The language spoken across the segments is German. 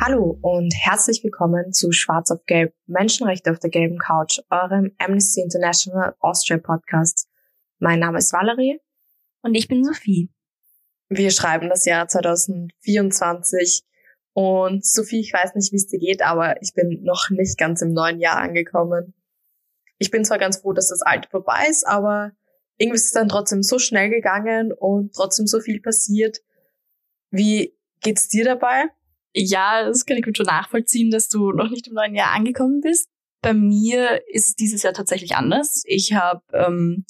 Hallo und herzlich willkommen zu Schwarz auf Gelb, Menschenrechte auf der gelben Couch, eurem Amnesty International Austria Podcast. Mein Name ist Valerie. Und ich bin Sophie. Wir schreiben das Jahr 2024 und Sophie, ich weiß nicht, wie es dir geht, aber ich bin noch nicht ganz im neuen Jahr angekommen. Ich bin zwar ganz froh, dass das alte vorbei ist, aber irgendwie ist es dann trotzdem so schnell gegangen und trotzdem so viel passiert. Wie geht's dir dabei? Ja, das kann ich gut schon nachvollziehen, dass du noch nicht im neuen Jahr angekommen bist. Bei mir ist es dieses Jahr tatsächlich anders. Ich habe ähm,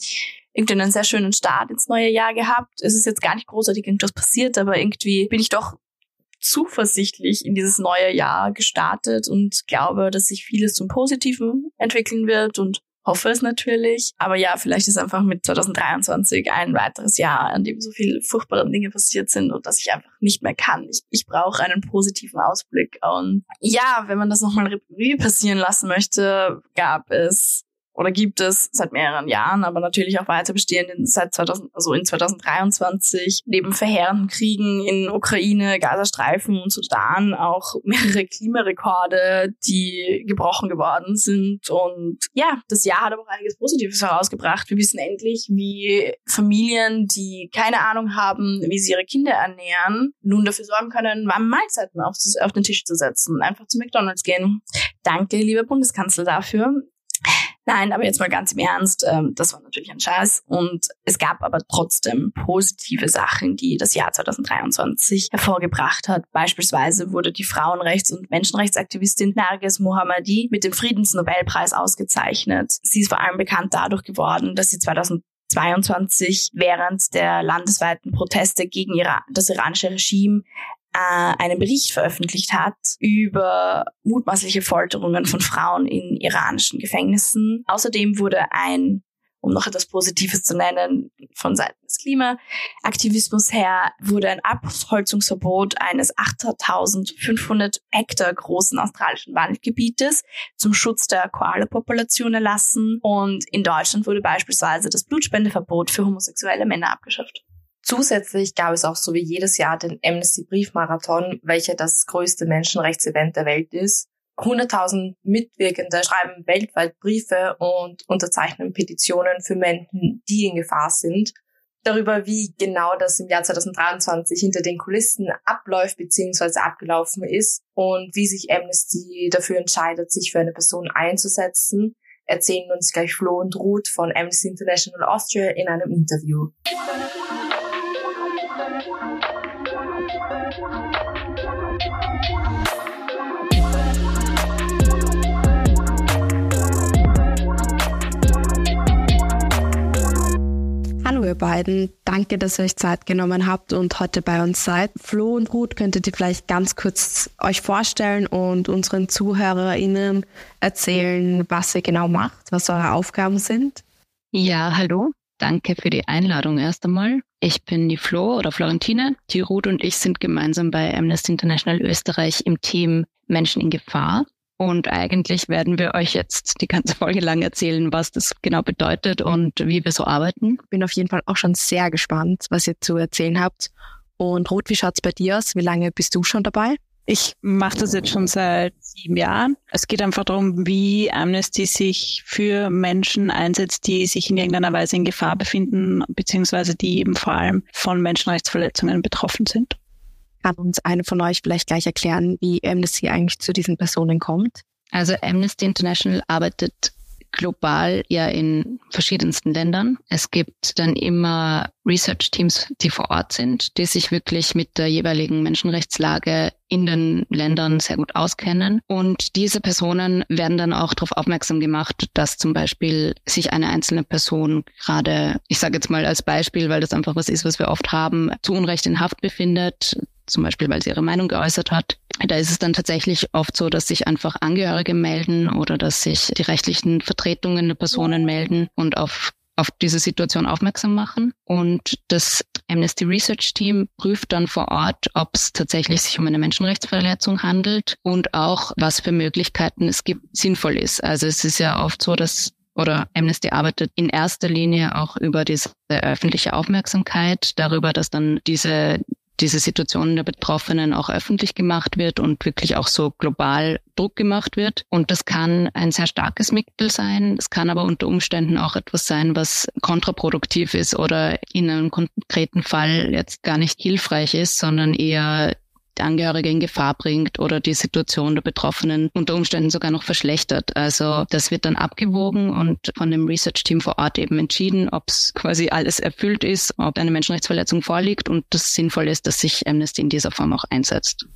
irgendwie einen sehr schönen Start ins neue Jahr gehabt. Es ist jetzt gar nicht großartig irgendwas passiert, aber irgendwie bin ich doch zuversichtlich in dieses neue Jahr gestartet und glaube, dass sich vieles zum Positiven entwickeln wird und hoffe es natürlich. Aber ja, vielleicht ist einfach mit 2023 ein weiteres Jahr, an dem so viele furchtbare Dinge passiert sind und dass ich einfach nicht mehr kann. Ich, ich brauche einen positiven Ausblick. Und ja, wenn man das nochmal Revue passieren lassen möchte, gab es oder gibt es seit mehreren Jahren, aber natürlich auch weiter bestehend in, seit 2000, also in 2023 neben verheerenden Kriegen in Ukraine, Gazastreifen und Sudan auch mehrere Klimarekorde, die gebrochen geworden sind. Und ja, das Jahr hat aber auch einiges Positives herausgebracht. Wir wissen endlich, wie Familien, die keine Ahnung haben, wie sie ihre Kinder ernähren, nun dafür sorgen können, warme Mahlzeiten auf, auf den Tisch zu setzen, einfach zu McDonald's gehen. Danke, lieber Bundeskanzler, dafür. Nein, aber jetzt mal ganz im Ernst, ähm, das war natürlich ein Scheiß. Und es gab aber trotzdem positive Sachen, die das Jahr 2023 hervorgebracht hat. Beispielsweise wurde die Frauenrechts- und Menschenrechtsaktivistin Narges Mohammadi mit dem Friedensnobelpreis ausgezeichnet. Sie ist vor allem bekannt dadurch geworden, dass sie 2022 während der landesweiten Proteste gegen das iranische Regime einen Bericht veröffentlicht hat über mutmaßliche Folterungen von Frauen in iranischen Gefängnissen. Außerdem wurde ein um noch etwas Positives zu nennen, von Seiten des Klimaaktivismus her, wurde ein Abholzungsverbot eines 8500 Hektar großen australischen Waldgebietes zum Schutz der Koala-Population erlassen und in Deutschland wurde beispielsweise das Blutspendeverbot für homosexuelle Männer abgeschafft. Zusätzlich gab es auch so wie jedes Jahr den Amnesty Briefmarathon, welcher das größte Menschenrechtsevent der Welt ist. 100.000 Mitwirkende schreiben weltweit Briefe und unterzeichnen Petitionen für Menschen, die in Gefahr sind. Darüber, wie genau das im Jahr 2023 hinter den Kulissen abläuft bzw. abgelaufen ist und wie sich Amnesty dafür entscheidet, sich für eine Person einzusetzen, erzählen uns gleich Flo und Ruth von Amnesty International Austria in einem Interview. Hallo ihr beiden, danke, dass ihr euch Zeit genommen habt und heute bei uns seid. Flo und Ruth, könntet ihr vielleicht ganz kurz euch vorstellen und unseren ZuhörerInnen erzählen, was ihr genau macht, was eure Aufgaben sind? Ja, hallo. Danke für die Einladung erst einmal. Ich bin die Flo oder Florentine. Die Ruth und ich sind gemeinsam bei Amnesty International Österreich im Team Menschen in Gefahr. Und eigentlich werden wir euch jetzt die ganze Folge lang erzählen, was das genau bedeutet und wie wir so arbeiten. Bin auf jeden Fall auch schon sehr gespannt, was ihr zu erzählen habt. Und Ruth, wie schaut's bei dir aus? Wie lange bist du schon dabei? Ich mache das jetzt schon seit sieben Jahren. Es geht einfach darum, wie Amnesty sich für Menschen einsetzt, die sich in irgendeiner Weise in Gefahr befinden, beziehungsweise die eben vor allem von Menschenrechtsverletzungen betroffen sind. Kann uns eine von euch vielleicht gleich erklären, wie Amnesty eigentlich zu diesen Personen kommt? Also Amnesty International arbeitet global ja in verschiedensten Ländern. Es gibt dann immer Research-Teams, die vor Ort sind, die sich wirklich mit der jeweiligen Menschenrechtslage in den Ländern sehr gut auskennen. Und diese Personen werden dann auch darauf aufmerksam gemacht, dass zum Beispiel sich eine einzelne Person gerade, ich sage jetzt mal als Beispiel, weil das einfach was ist, was wir oft haben, zu Unrecht in Haft befindet, zum Beispiel weil sie ihre Meinung geäußert hat. Da ist es dann tatsächlich oft so, dass sich einfach Angehörige melden oder dass sich die rechtlichen Vertretungen der Personen melden und auf auf diese Situation aufmerksam machen. Und das Amnesty Research Team prüft dann vor Ort, ob es tatsächlich sich um eine Menschenrechtsverletzung handelt und auch, was für Möglichkeiten es gibt, sinnvoll ist. Also es ist ja oft so, dass oder Amnesty arbeitet in erster Linie auch über diese öffentliche Aufmerksamkeit, darüber, dass dann diese diese Situation der Betroffenen auch öffentlich gemacht wird und wirklich auch so global Druck gemacht wird. Und das kann ein sehr starkes Mittel sein. Es kann aber unter Umständen auch etwas sein, was kontraproduktiv ist oder in einem konkreten Fall jetzt gar nicht hilfreich ist, sondern eher Angehörige in Gefahr bringt oder die Situation der Betroffenen unter Umständen sogar noch verschlechtert. Also das wird dann abgewogen und von dem Research-Team vor Ort eben entschieden, ob es quasi alles erfüllt ist, ob eine Menschenrechtsverletzung vorliegt und das sinnvoll ist, dass sich Amnesty in dieser Form auch einsetzt.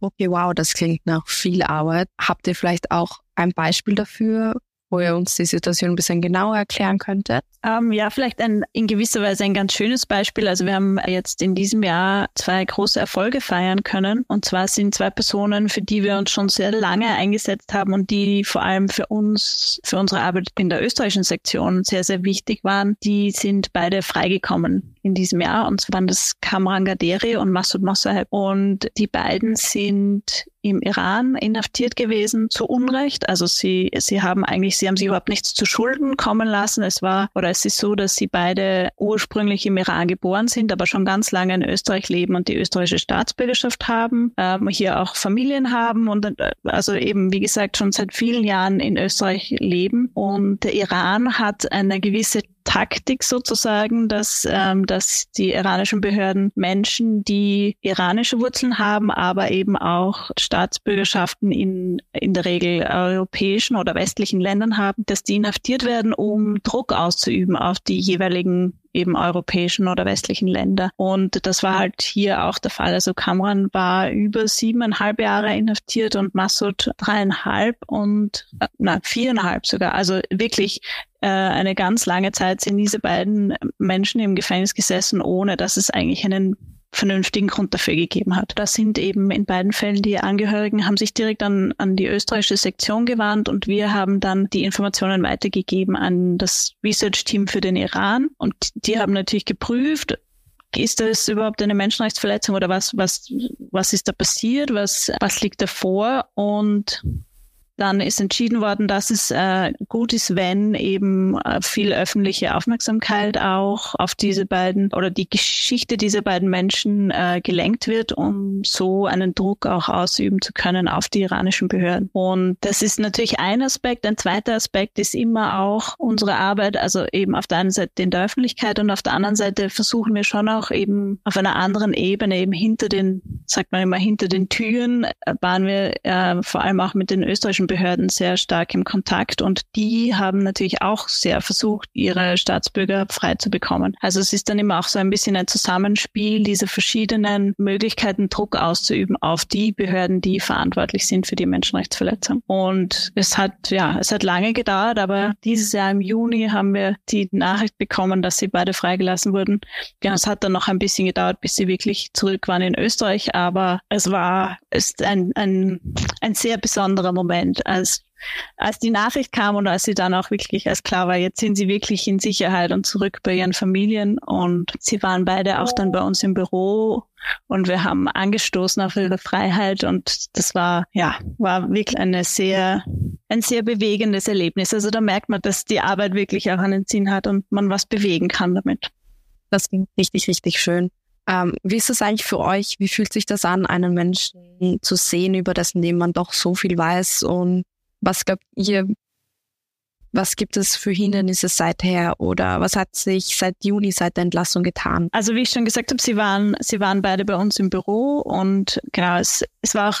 Okay, wow, das klingt nach viel Arbeit. Habt ihr vielleicht auch ein Beispiel dafür, wo ihr uns die Situation ein bisschen genauer erklären könntet? Ähm, ja, vielleicht ein, in gewisser Weise ein ganz schönes Beispiel. Also wir haben jetzt in diesem Jahr zwei große Erfolge feiern können. Und zwar sind zwei Personen, für die wir uns schon sehr lange eingesetzt haben und die vor allem für uns, für unsere Arbeit in der österreichischen Sektion sehr, sehr wichtig waren. Die sind beide freigekommen in diesem Jahr. Und zwar waren das Kamran Gaderi und Massoud Mossaheb. Und die beiden sind im Iran inhaftiert gewesen zu Unrecht. Also sie, sie haben eigentlich, sie haben sich überhaupt nichts zu Schulden kommen lassen. Es war, oder es ist so, dass sie beide ursprünglich im Iran geboren sind, aber schon ganz lange in Österreich leben und die österreichische Staatsbürgerschaft haben, ähm, hier auch Familien haben und äh, also eben, wie gesagt, schon seit vielen Jahren in Österreich leben. Und der Iran hat eine gewisse Taktik sozusagen, dass, ähm, dass die iranischen Behörden Menschen, die iranische Wurzeln haben, aber eben auch Staatsbürgerschaften in, in der Regel europäischen oder westlichen Ländern haben, dass die inhaftiert werden, um Druck auszuüben auf die jeweiligen eben europäischen oder westlichen Länder. Und das war halt hier auch der Fall. Also Kamran war über siebeneinhalb Jahre inhaftiert und Massoud dreieinhalb und äh, na, viereinhalb sogar. Also wirklich äh, eine ganz lange Zeit sind diese beiden Menschen im Gefängnis gesessen, ohne dass es eigentlich einen vernünftigen Grund dafür gegeben hat. Das sind eben in beiden Fällen die Angehörigen, haben sich direkt an, an die österreichische Sektion gewandt und wir haben dann die Informationen weitergegeben an das Research-Team für den Iran und die haben natürlich geprüft, ist das überhaupt eine Menschenrechtsverletzung oder was, was, was ist da passiert? Was, was liegt da vor? Und dann ist entschieden worden, dass es äh, gut ist, wenn eben äh, viel öffentliche Aufmerksamkeit auch auf diese beiden oder die Geschichte dieser beiden Menschen äh, gelenkt wird, um so einen Druck auch ausüben zu können auf die iranischen Behörden. Und das ist natürlich ein Aspekt. Ein zweiter Aspekt ist immer auch unsere Arbeit, also eben auf der einen Seite in der Öffentlichkeit und auf der anderen Seite versuchen wir schon auch eben auf einer anderen Ebene, eben hinter den, sagt man immer, hinter den Türen, äh, waren wir äh, vor allem auch mit den österreichischen Behörden sehr stark im Kontakt und die haben natürlich auch sehr versucht, ihre Staatsbürger frei zu bekommen. Also es ist dann immer auch so ein bisschen ein Zusammenspiel dieser verschiedenen Möglichkeiten, Druck auszuüben auf die Behörden, die verantwortlich sind für die Menschenrechtsverletzung. Und es hat, ja, es hat lange gedauert, aber dieses Jahr im Juni haben wir die Nachricht bekommen, dass sie beide freigelassen wurden. Ja, es hat dann noch ein bisschen gedauert, bis sie wirklich zurück waren in Österreich, aber es war, ist ein, ein, ein sehr besonderer Moment, als als die Nachricht kam und als sie dann auch wirklich als klar war, jetzt sind sie wirklich in Sicherheit und zurück bei ihren Familien und sie waren beide auch dann bei uns im Büro und wir haben angestoßen auf ihre Freiheit und das war, ja, war wirklich eine sehr, ein sehr bewegendes Erlebnis. Also da merkt man, dass die Arbeit wirklich auch einen Sinn hat und man was bewegen kann damit. Das klingt richtig, richtig schön. Ähm, wie ist es eigentlich für euch? Wie fühlt sich das an, einen Menschen zu sehen, über dessen Leben man doch so viel weiß und was glaubt ihr, was gibt es für Hindernisse seither oder was hat sich seit Juni, seit der Entlassung getan? Also wie ich schon gesagt habe, sie waren, sie waren beide bei uns im Büro und genau, es, es war auch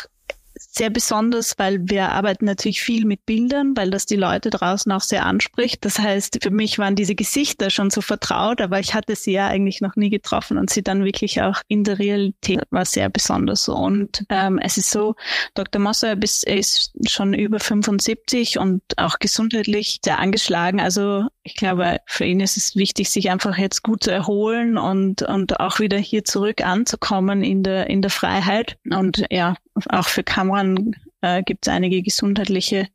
sehr besonders, weil wir arbeiten natürlich viel mit Bildern, weil das die Leute draußen auch sehr anspricht. Das heißt, für mich waren diese Gesichter schon so vertraut, aber ich hatte sie ja eigentlich noch nie getroffen und sie dann wirklich auch in der Realität war sehr besonders. Und ähm, es ist so, Dr. Mosser ist, ist schon über 75 und auch gesundheitlich sehr angeschlagen. Also ich glaube, für ihn ist es wichtig, sich einfach jetzt gut zu erholen und, und auch wieder hier zurück anzukommen in der, in der Freiheit. Und ja, auch für Kameran äh, gibt es einige gesundheitliche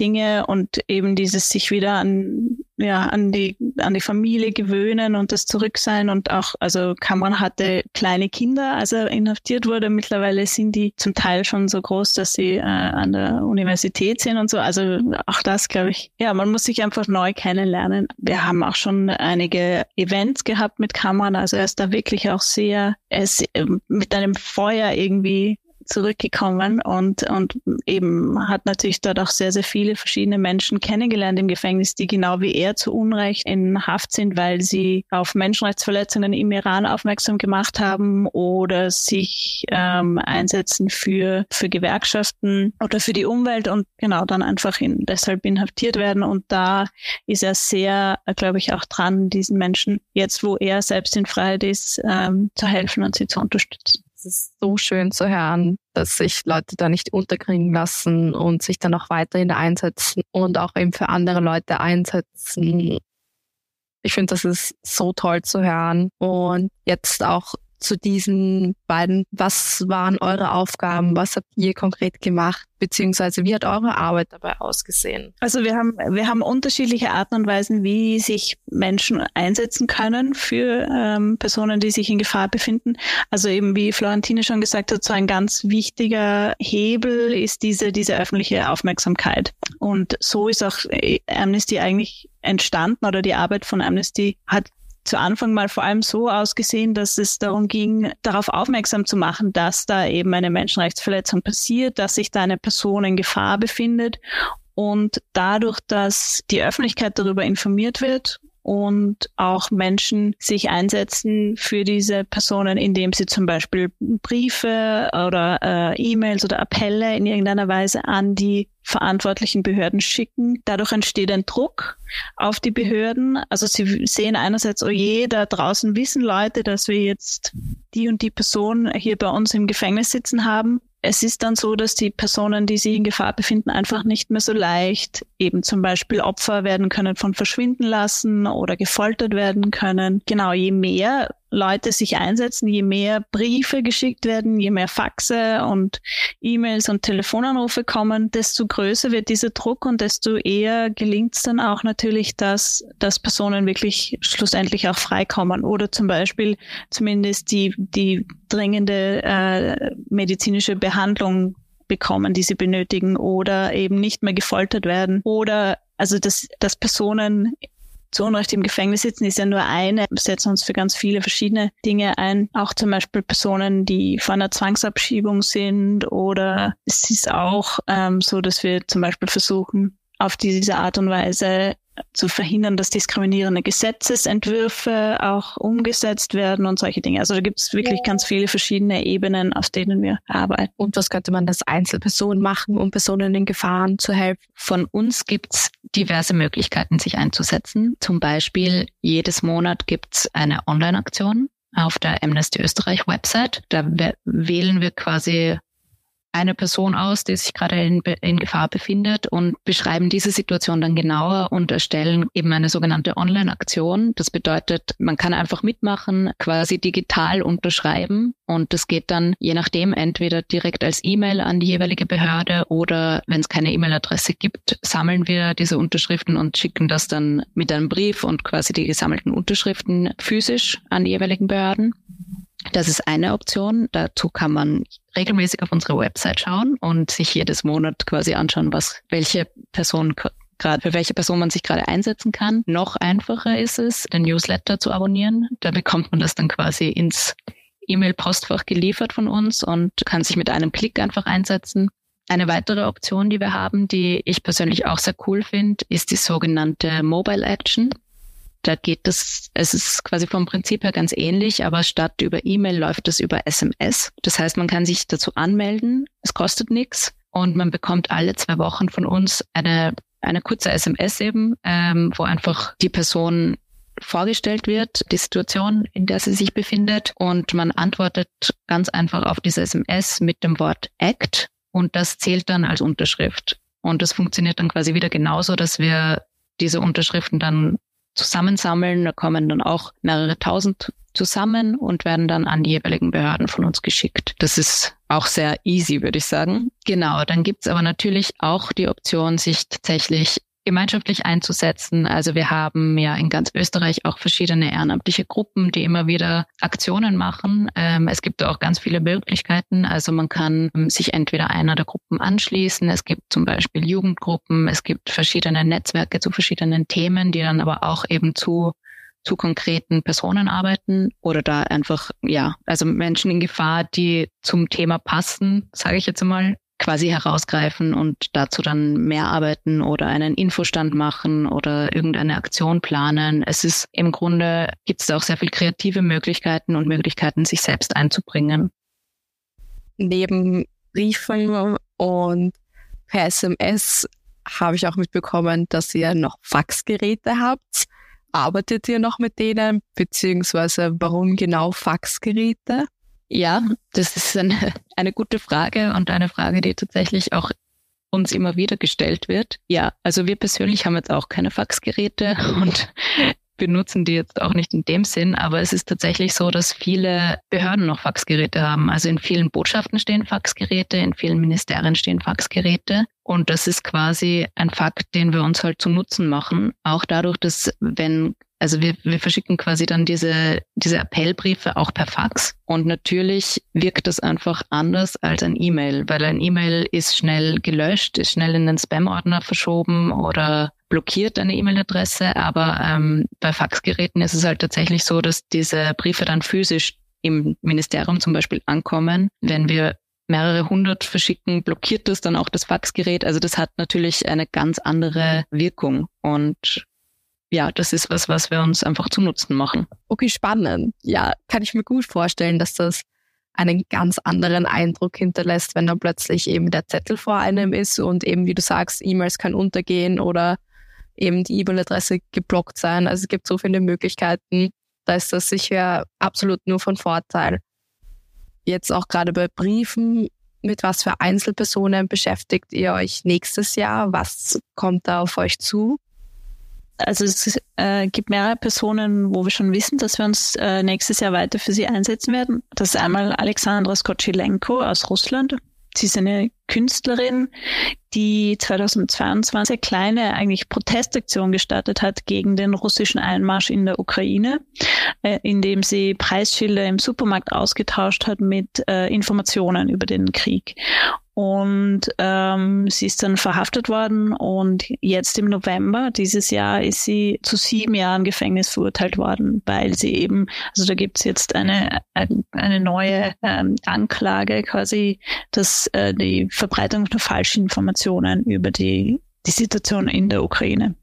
Dinge und eben dieses sich wieder an ja, an die, an die Familie gewöhnen und das Zurücksein und auch, also Cameron hatte kleine Kinder, als er inhaftiert wurde. Mittlerweile sind die zum Teil schon so groß, dass sie äh, an der Universität sind und so. Also auch das, glaube ich, ja, man muss sich einfach neu kennenlernen. Wir haben auch schon einige Events gehabt mit Cameron, also er ist da wirklich auch sehr, er ist äh, mit einem Feuer irgendwie zurückgekommen und, und eben hat natürlich dort auch sehr, sehr viele verschiedene Menschen kennengelernt im Gefängnis, die genau wie er zu Unrecht in Haft sind, weil sie auf Menschenrechtsverletzungen im Iran aufmerksam gemacht haben oder sich ähm, einsetzen für, für Gewerkschaften oder für die Umwelt und genau dann einfach in, deshalb inhaftiert werden. Und da ist er sehr, glaube ich, auch dran, diesen Menschen jetzt, wo er selbst in Freiheit ist, ähm, zu helfen und sie zu unterstützen es ist so schön zu hören, dass sich Leute da nicht unterkriegen lassen und sich dann auch weiterhin einsetzen und auch eben für andere Leute einsetzen. Ich finde, das ist so toll zu hören und jetzt auch zu diesen beiden. Was waren eure Aufgaben? Was habt ihr konkret gemacht? Beziehungsweise wie hat eure Arbeit dabei ausgesehen? Also wir haben, wir haben unterschiedliche Arten und Weisen, wie sich Menschen einsetzen können für ähm, Personen, die sich in Gefahr befinden. Also eben wie Florentine schon gesagt hat, so ein ganz wichtiger Hebel ist diese, diese öffentliche Aufmerksamkeit. Und so ist auch äh, Amnesty eigentlich entstanden oder die Arbeit von Amnesty hat zu Anfang mal vor allem so ausgesehen, dass es darum ging, darauf aufmerksam zu machen, dass da eben eine Menschenrechtsverletzung passiert, dass sich da eine Person in Gefahr befindet. Und dadurch, dass die Öffentlichkeit darüber informiert wird und auch Menschen sich einsetzen für diese Personen, indem sie zum Beispiel Briefe oder äh, E-Mails oder Appelle in irgendeiner Weise an die verantwortlichen Behörden schicken. Dadurch entsteht ein Druck auf die Behörden. Also sie sehen einerseits, oh je, da draußen wissen Leute, dass wir jetzt die und die Person hier bei uns im Gefängnis sitzen haben es ist dann so, dass die Personen, die sich in Gefahr befinden, einfach nicht mehr so leicht eben zum Beispiel Opfer werden können von verschwinden lassen oder gefoltert werden können. Genau, je mehr Leute sich einsetzen, je mehr Briefe geschickt werden, je mehr Faxe und E-Mails und Telefonanrufe kommen, desto größer wird dieser Druck und desto eher gelingt es dann auch natürlich, dass, dass Personen wirklich schlussendlich auch freikommen oder zum Beispiel zumindest die, die dringende äh, medizinische Behandlung bekommen, die sie benötigen oder eben nicht mehr gefoltert werden oder also dass, dass Personen zu Unrecht im Gefängnis sitzen, ist ja nur eine. Wir setzen uns für ganz viele verschiedene Dinge ein. Auch zum Beispiel Personen, die vor einer Zwangsabschiebung sind oder es ist auch ähm, so, dass wir zum Beispiel versuchen, auf diese Art und Weise zu verhindern, dass diskriminierende Gesetzesentwürfe auch umgesetzt werden und solche Dinge. Also da gibt es wirklich ja. ganz viele verschiedene Ebenen, auf denen wir arbeiten. Und was könnte man als Einzelperson machen, um Personen in Gefahren zu helfen? Von uns gibt es diverse Möglichkeiten, sich einzusetzen. Zum Beispiel jedes Monat gibt es eine Online-Aktion auf der Amnesty Österreich Website. Da wählen wir quasi eine Person aus, die sich gerade in, in, Gefahr befindet und beschreiben diese Situation dann genauer und erstellen eben eine sogenannte Online-Aktion. Das bedeutet, man kann einfach mitmachen, quasi digital unterschreiben und das geht dann je nachdem entweder direkt als E-Mail an die jeweilige Behörde oder wenn es keine E-Mail-Adresse gibt, sammeln wir diese Unterschriften und schicken das dann mit einem Brief und quasi die gesammelten Unterschriften physisch an die jeweiligen Behörden. Das ist eine Option. Dazu kann man regelmäßig auf unsere Website schauen und sich jedes Monat quasi anschauen, was welche Person gerade für welche Person man sich gerade einsetzen kann. Noch einfacher ist es, den Newsletter zu abonnieren. Da bekommt man das dann quasi ins E-Mail-Postfach geliefert von uns und kann sich mit einem Klick einfach einsetzen. Eine weitere Option, die wir haben, die ich persönlich auch sehr cool finde, ist die sogenannte Mobile Action. Da geht das, es ist quasi vom Prinzip her ganz ähnlich, aber statt über E-Mail läuft es über SMS. Das heißt, man kann sich dazu anmelden, es kostet nichts und man bekommt alle zwei Wochen von uns eine, eine kurze SMS eben, ähm, wo einfach die Person vorgestellt wird, die Situation, in der sie sich befindet und man antwortet ganz einfach auf diese SMS mit dem Wort Act und das zählt dann als Unterschrift. Und das funktioniert dann quasi wieder genauso, dass wir diese Unterschriften dann zusammensammeln. Da kommen dann auch mehrere tausend zusammen und werden dann an die jeweiligen Behörden von uns geschickt. Das ist auch sehr easy, würde ich sagen. Genau, dann gibt's aber natürlich auch die Option, sich tatsächlich gemeinschaftlich einzusetzen. Also wir haben ja in ganz Österreich auch verschiedene ehrenamtliche Gruppen, die immer wieder Aktionen machen. Ähm, es gibt auch ganz viele Möglichkeiten. Also man kann ähm, sich entweder einer der Gruppen anschließen. Es gibt zum Beispiel Jugendgruppen. Es gibt verschiedene Netzwerke zu verschiedenen Themen, die dann aber auch eben zu zu konkreten Personen arbeiten oder da einfach, ja, also Menschen in Gefahr, die zum Thema passen, sage ich jetzt einmal, quasi herausgreifen und dazu dann mehr arbeiten oder einen Infostand machen oder irgendeine Aktion planen. Es ist im Grunde, gibt es auch sehr viel kreative Möglichkeiten und Möglichkeiten, sich selbst einzubringen. Neben Briefen und per SMS habe ich auch mitbekommen, dass ihr noch Faxgeräte habt. Arbeitet ihr noch mit denen, beziehungsweise warum genau Faxgeräte? Ja, das ist eine, eine gute Frage und eine Frage, die tatsächlich auch uns immer wieder gestellt wird. Ja, also wir persönlich haben jetzt auch keine Faxgeräte und benutzen die jetzt auch nicht in dem Sinn, aber es ist tatsächlich so, dass viele Behörden noch Faxgeräte haben. Also in vielen Botschaften stehen Faxgeräte, in vielen Ministerien stehen Faxgeräte. Und das ist quasi ein Fakt, den wir uns halt zu Nutzen machen. Auch dadurch, dass wenn also wir, wir verschicken quasi dann diese, diese Appellbriefe auch per Fax. Und natürlich wirkt das einfach anders als ein E-Mail, weil ein E-Mail ist schnell gelöscht, ist schnell in den Spam-Ordner verschoben oder blockiert eine E-Mail-Adresse. Aber ähm, bei Faxgeräten ist es halt tatsächlich so, dass diese Briefe dann physisch im Ministerium zum Beispiel ankommen. Wenn wir mehrere hundert verschicken, blockiert das dann auch das Faxgerät. Also das hat natürlich eine ganz andere Wirkung. Und ja, das ist was, was wir uns einfach zu Nutzen machen. Okay, spannend. Ja, kann ich mir gut vorstellen, dass das einen ganz anderen Eindruck hinterlässt, wenn dann plötzlich eben der Zettel vor einem ist und eben, wie du sagst, E-Mails können untergehen oder eben die E-Mail-Adresse geblockt sein. Also es gibt so viele Möglichkeiten. Da ist das sicher absolut nur von Vorteil. Jetzt auch gerade bei Briefen, mit was für Einzelpersonen beschäftigt ihr euch nächstes Jahr? Was kommt da auf euch zu? Also es äh, gibt mehrere Personen, wo wir schon wissen, dass wir uns äh, nächstes Jahr weiter für sie einsetzen werden. Das ist einmal Alexandra Skocilenko aus Russland. Sie ist eine Künstlerin, die 2022 eine kleine eigentlich Protestaktion gestartet hat gegen den russischen Einmarsch in der Ukraine, äh, indem sie Preisschilder im Supermarkt ausgetauscht hat mit äh, Informationen über den Krieg. Und ähm, sie ist dann verhaftet worden und jetzt im November dieses Jahr ist sie zu sieben Jahren Gefängnis verurteilt worden, weil sie eben, also da gibt's jetzt eine, eine neue ähm, Anklage quasi, dass äh, die Verbreitung von Falschinformationen über die, die Situation in der Ukraine.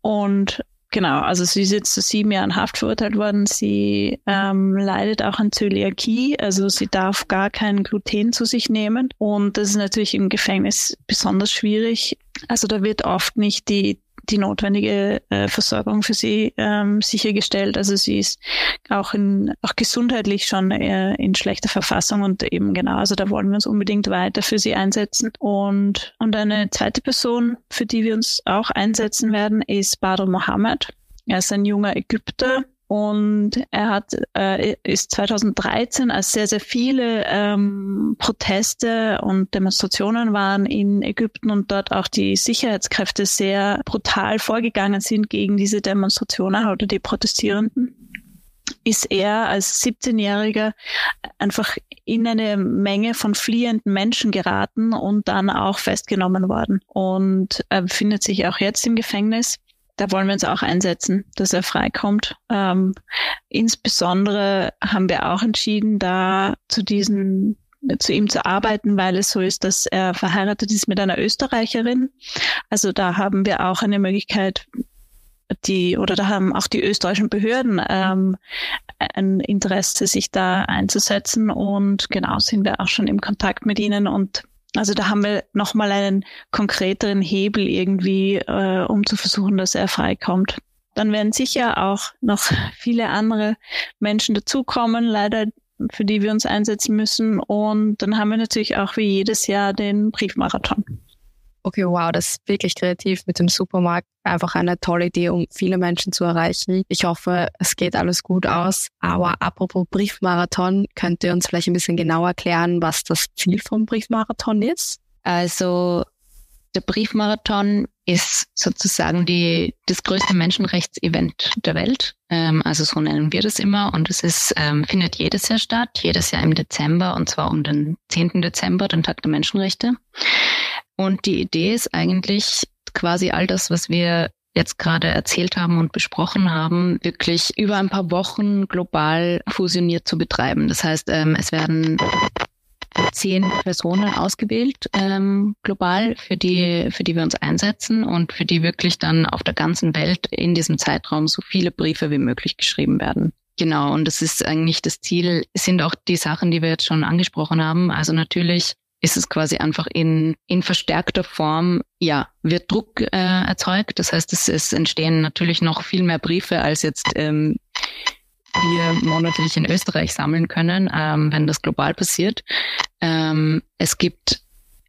Und Genau, also sie ist jetzt zu sieben Jahren Haft verurteilt worden. Sie ähm, leidet auch an Zöliakie, also sie darf gar kein Gluten zu sich nehmen. Und das ist natürlich im Gefängnis besonders schwierig. Also da wird oft nicht die die notwendige äh, Versorgung für sie ähm, sichergestellt. Also sie ist auch in auch gesundheitlich schon äh, in schlechter Verfassung und eben genau, also da wollen wir uns unbedingt weiter für sie einsetzen. Und und eine zweite Person, für die wir uns auch einsetzen werden, ist Badr Mohammed. Er ist ein junger Ägypter, und er hat, äh, ist 2013, als sehr, sehr viele ähm, Proteste und Demonstrationen waren in Ägypten und dort auch die Sicherheitskräfte sehr brutal vorgegangen sind gegen diese Demonstrationen oder die Protestierenden ist er als 17-Jähriger einfach in eine Menge von fliehenden Menschen geraten und dann auch festgenommen worden. Und er befindet sich auch jetzt im Gefängnis da wollen wir uns auch einsetzen, dass er freikommt. Ähm, insbesondere haben wir auch entschieden, da zu diesen zu ihm zu arbeiten, weil es so ist, dass er verheiratet ist mit einer Österreicherin. Also da haben wir auch eine Möglichkeit, die oder da haben auch die österreichischen Behörden ähm, ein Interesse, sich da einzusetzen und genau sind wir auch schon im Kontakt mit ihnen und also da haben wir nochmal einen konkreteren Hebel irgendwie, äh, um zu versuchen, dass er freikommt. Dann werden sicher auch noch viele andere Menschen dazukommen, leider für die wir uns einsetzen müssen. Und dann haben wir natürlich auch wie jedes Jahr den Briefmarathon okay, wow, das ist wirklich kreativ mit dem Supermarkt. Einfach eine tolle Idee, um viele Menschen zu erreichen. Ich hoffe, es geht alles gut aus. Aber apropos Briefmarathon, könnt ihr uns vielleicht ein bisschen genauer erklären, was das Ziel vom Briefmarathon ist? Also der Briefmarathon ist sozusagen die, das größte Menschenrechtsevent der Welt. Ähm, also so nennen wir das immer. Und es ist, ähm, findet jedes Jahr statt, jedes Jahr im Dezember, und zwar um den 10. Dezember, den Tag der Menschenrechte. Und die Idee ist eigentlich quasi all das, was wir jetzt gerade erzählt haben und besprochen haben, wirklich über ein paar Wochen global fusioniert zu betreiben. Das heißt, ähm, es werden zehn Personen ausgewählt ähm, global, für die, für die wir uns einsetzen und für die wirklich dann auf der ganzen Welt in diesem Zeitraum so viele Briefe wie möglich geschrieben werden. Genau, und das ist eigentlich das Ziel, sind auch die Sachen, die wir jetzt schon angesprochen haben. Also natürlich ist es quasi einfach in, in verstärkter Form, ja, wird Druck äh, erzeugt. Das heißt, es, es entstehen natürlich noch viel mehr Briefe, als jetzt ähm, wir monatlich in Österreich sammeln können, ähm, wenn das global passiert. Ähm, es gibt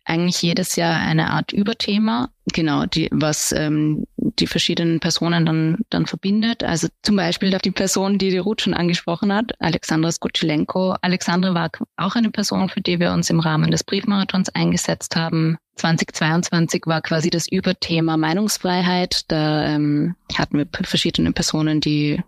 eigentlich jedes Jahr eine Art Überthema, genau, die, was ähm, die verschiedenen Personen dann, dann verbindet. Also zum Beispiel die Person, die die Ruth schon angesprochen hat, Alexandra Skutschelenko. Alexandra war auch eine Person, für die wir uns im Rahmen des Briefmarathons eingesetzt haben. 2022 war quasi das Überthema Meinungsfreiheit. Da ähm, hatten wir verschiedene Personen, die,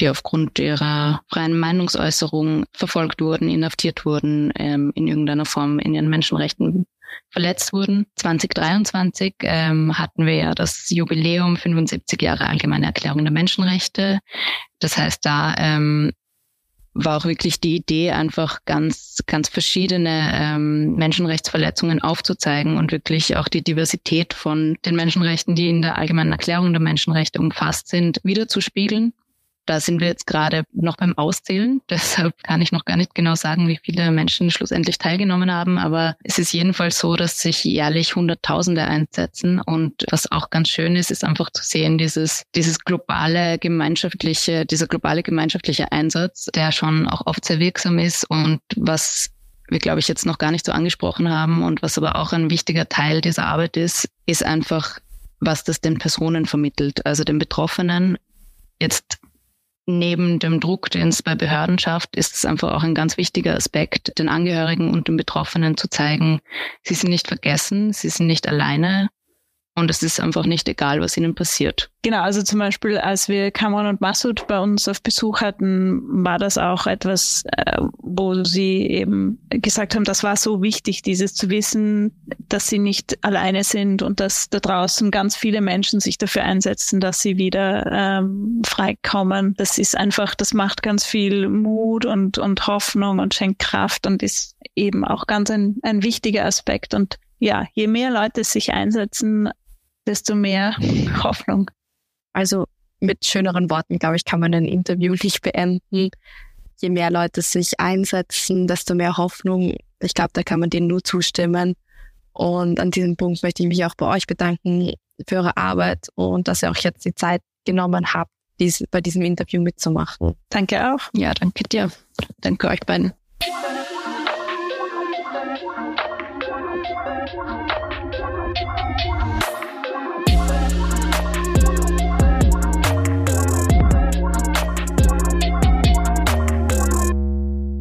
die aufgrund ihrer freien Meinungsäußerung verfolgt wurden, inhaftiert wurden, ähm, in irgendeiner Form in ihren Menschenrechten verletzt wurden. 2023 ähm, hatten wir ja das Jubiläum 75 Jahre Allgemeine Erklärung der Menschenrechte. Das heißt, da ähm, war auch wirklich die Idee, einfach ganz, ganz verschiedene ähm, Menschenrechtsverletzungen aufzuzeigen und wirklich auch die Diversität von den Menschenrechten, die in der Allgemeinen Erklärung der Menschenrechte umfasst sind, wiederzuspiegeln. Da sind wir jetzt gerade noch beim Auszählen. Deshalb kann ich noch gar nicht genau sagen, wie viele Menschen schlussendlich teilgenommen haben. Aber es ist jedenfalls so, dass sich jährlich Hunderttausende einsetzen. Und was auch ganz schön ist, ist einfach zu sehen, dieses, dieses globale gemeinschaftliche, dieser globale gemeinschaftliche Einsatz, der schon auch oft sehr wirksam ist und was wir, glaube ich, jetzt noch gar nicht so angesprochen haben und was aber auch ein wichtiger Teil dieser Arbeit ist, ist einfach, was das den Personen vermittelt, also den Betroffenen. Jetzt neben dem Druck, den es bei Behörden schafft, ist es einfach auch ein ganz wichtiger Aspekt, den Angehörigen und den Betroffenen zu zeigen, sie sind nicht vergessen, sie sind nicht alleine, und es ist einfach nicht egal, was ihnen passiert. Genau, also zum Beispiel, als wir Cameron und Massoud bei uns auf Besuch hatten, war das auch etwas, äh, wo sie eben gesagt haben, das war so wichtig, dieses zu wissen, dass sie nicht alleine sind und dass da draußen ganz viele Menschen sich dafür einsetzen, dass sie wieder ähm, freikommen. Das ist einfach, das macht ganz viel Mut und, und Hoffnung und schenkt Kraft und ist eben auch ganz ein, ein wichtiger Aspekt. Und ja, je mehr Leute sich einsetzen, desto mehr Hoffnung. Also mit schöneren Worten, glaube ich, kann man ein Interview nicht beenden. Je mehr Leute sich einsetzen, desto mehr Hoffnung. Ich glaube, da kann man denen nur zustimmen. Und an diesem Punkt möchte ich mich auch bei euch bedanken für eure Arbeit und dass ihr auch jetzt die Zeit genommen habt, dies, bei diesem Interview mitzumachen. Danke auch. Ja, danke dir. Danke euch beiden.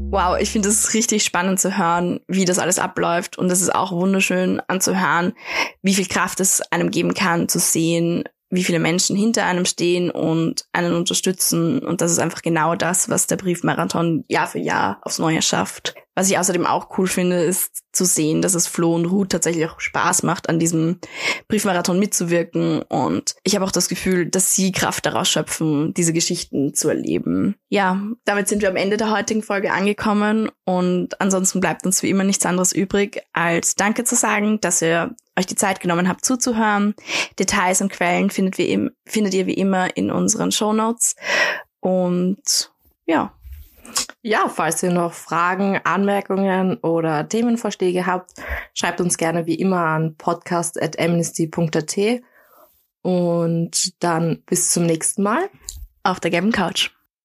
Wow, ich finde es richtig spannend zu hören, wie das alles abläuft. Und es ist auch wunderschön anzuhören, wie viel Kraft es einem geben kann, zu sehen, wie viele Menschen hinter einem stehen und einen unterstützen. Und das ist einfach genau das, was der Briefmarathon Jahr für Jahr aufs Neue schafft. Was ich außerdem auch cool finde, ist zu sehen, dass es Flo und Ruth tatsächlich auch Spaß macht, an diesem Briefmarathon mitzuwirken. Und ich habe auch das Gefühl, dass sie Kraft daraus schöpfen, diese Geschichten zu erleben. Ja, damit sind wir am Ende der heutigen Folge angekommen. Und ansonsten bleibt uns wie immer nichts anderes übrig, als Danke zu sagen, dass ihr euch die Zeit genommen habt zuzuhören. Details und Quellen findet, wir findet ihr wie immer in unseren Show Notes. Und ja, ja, falls ihr noch Fragen, Anmerkungen oder Themenvorschläge habt, schreibt uns gerne wie immer an podcast.amnesty.at und dann bis zum nächsten Mal auf der gelben Couch.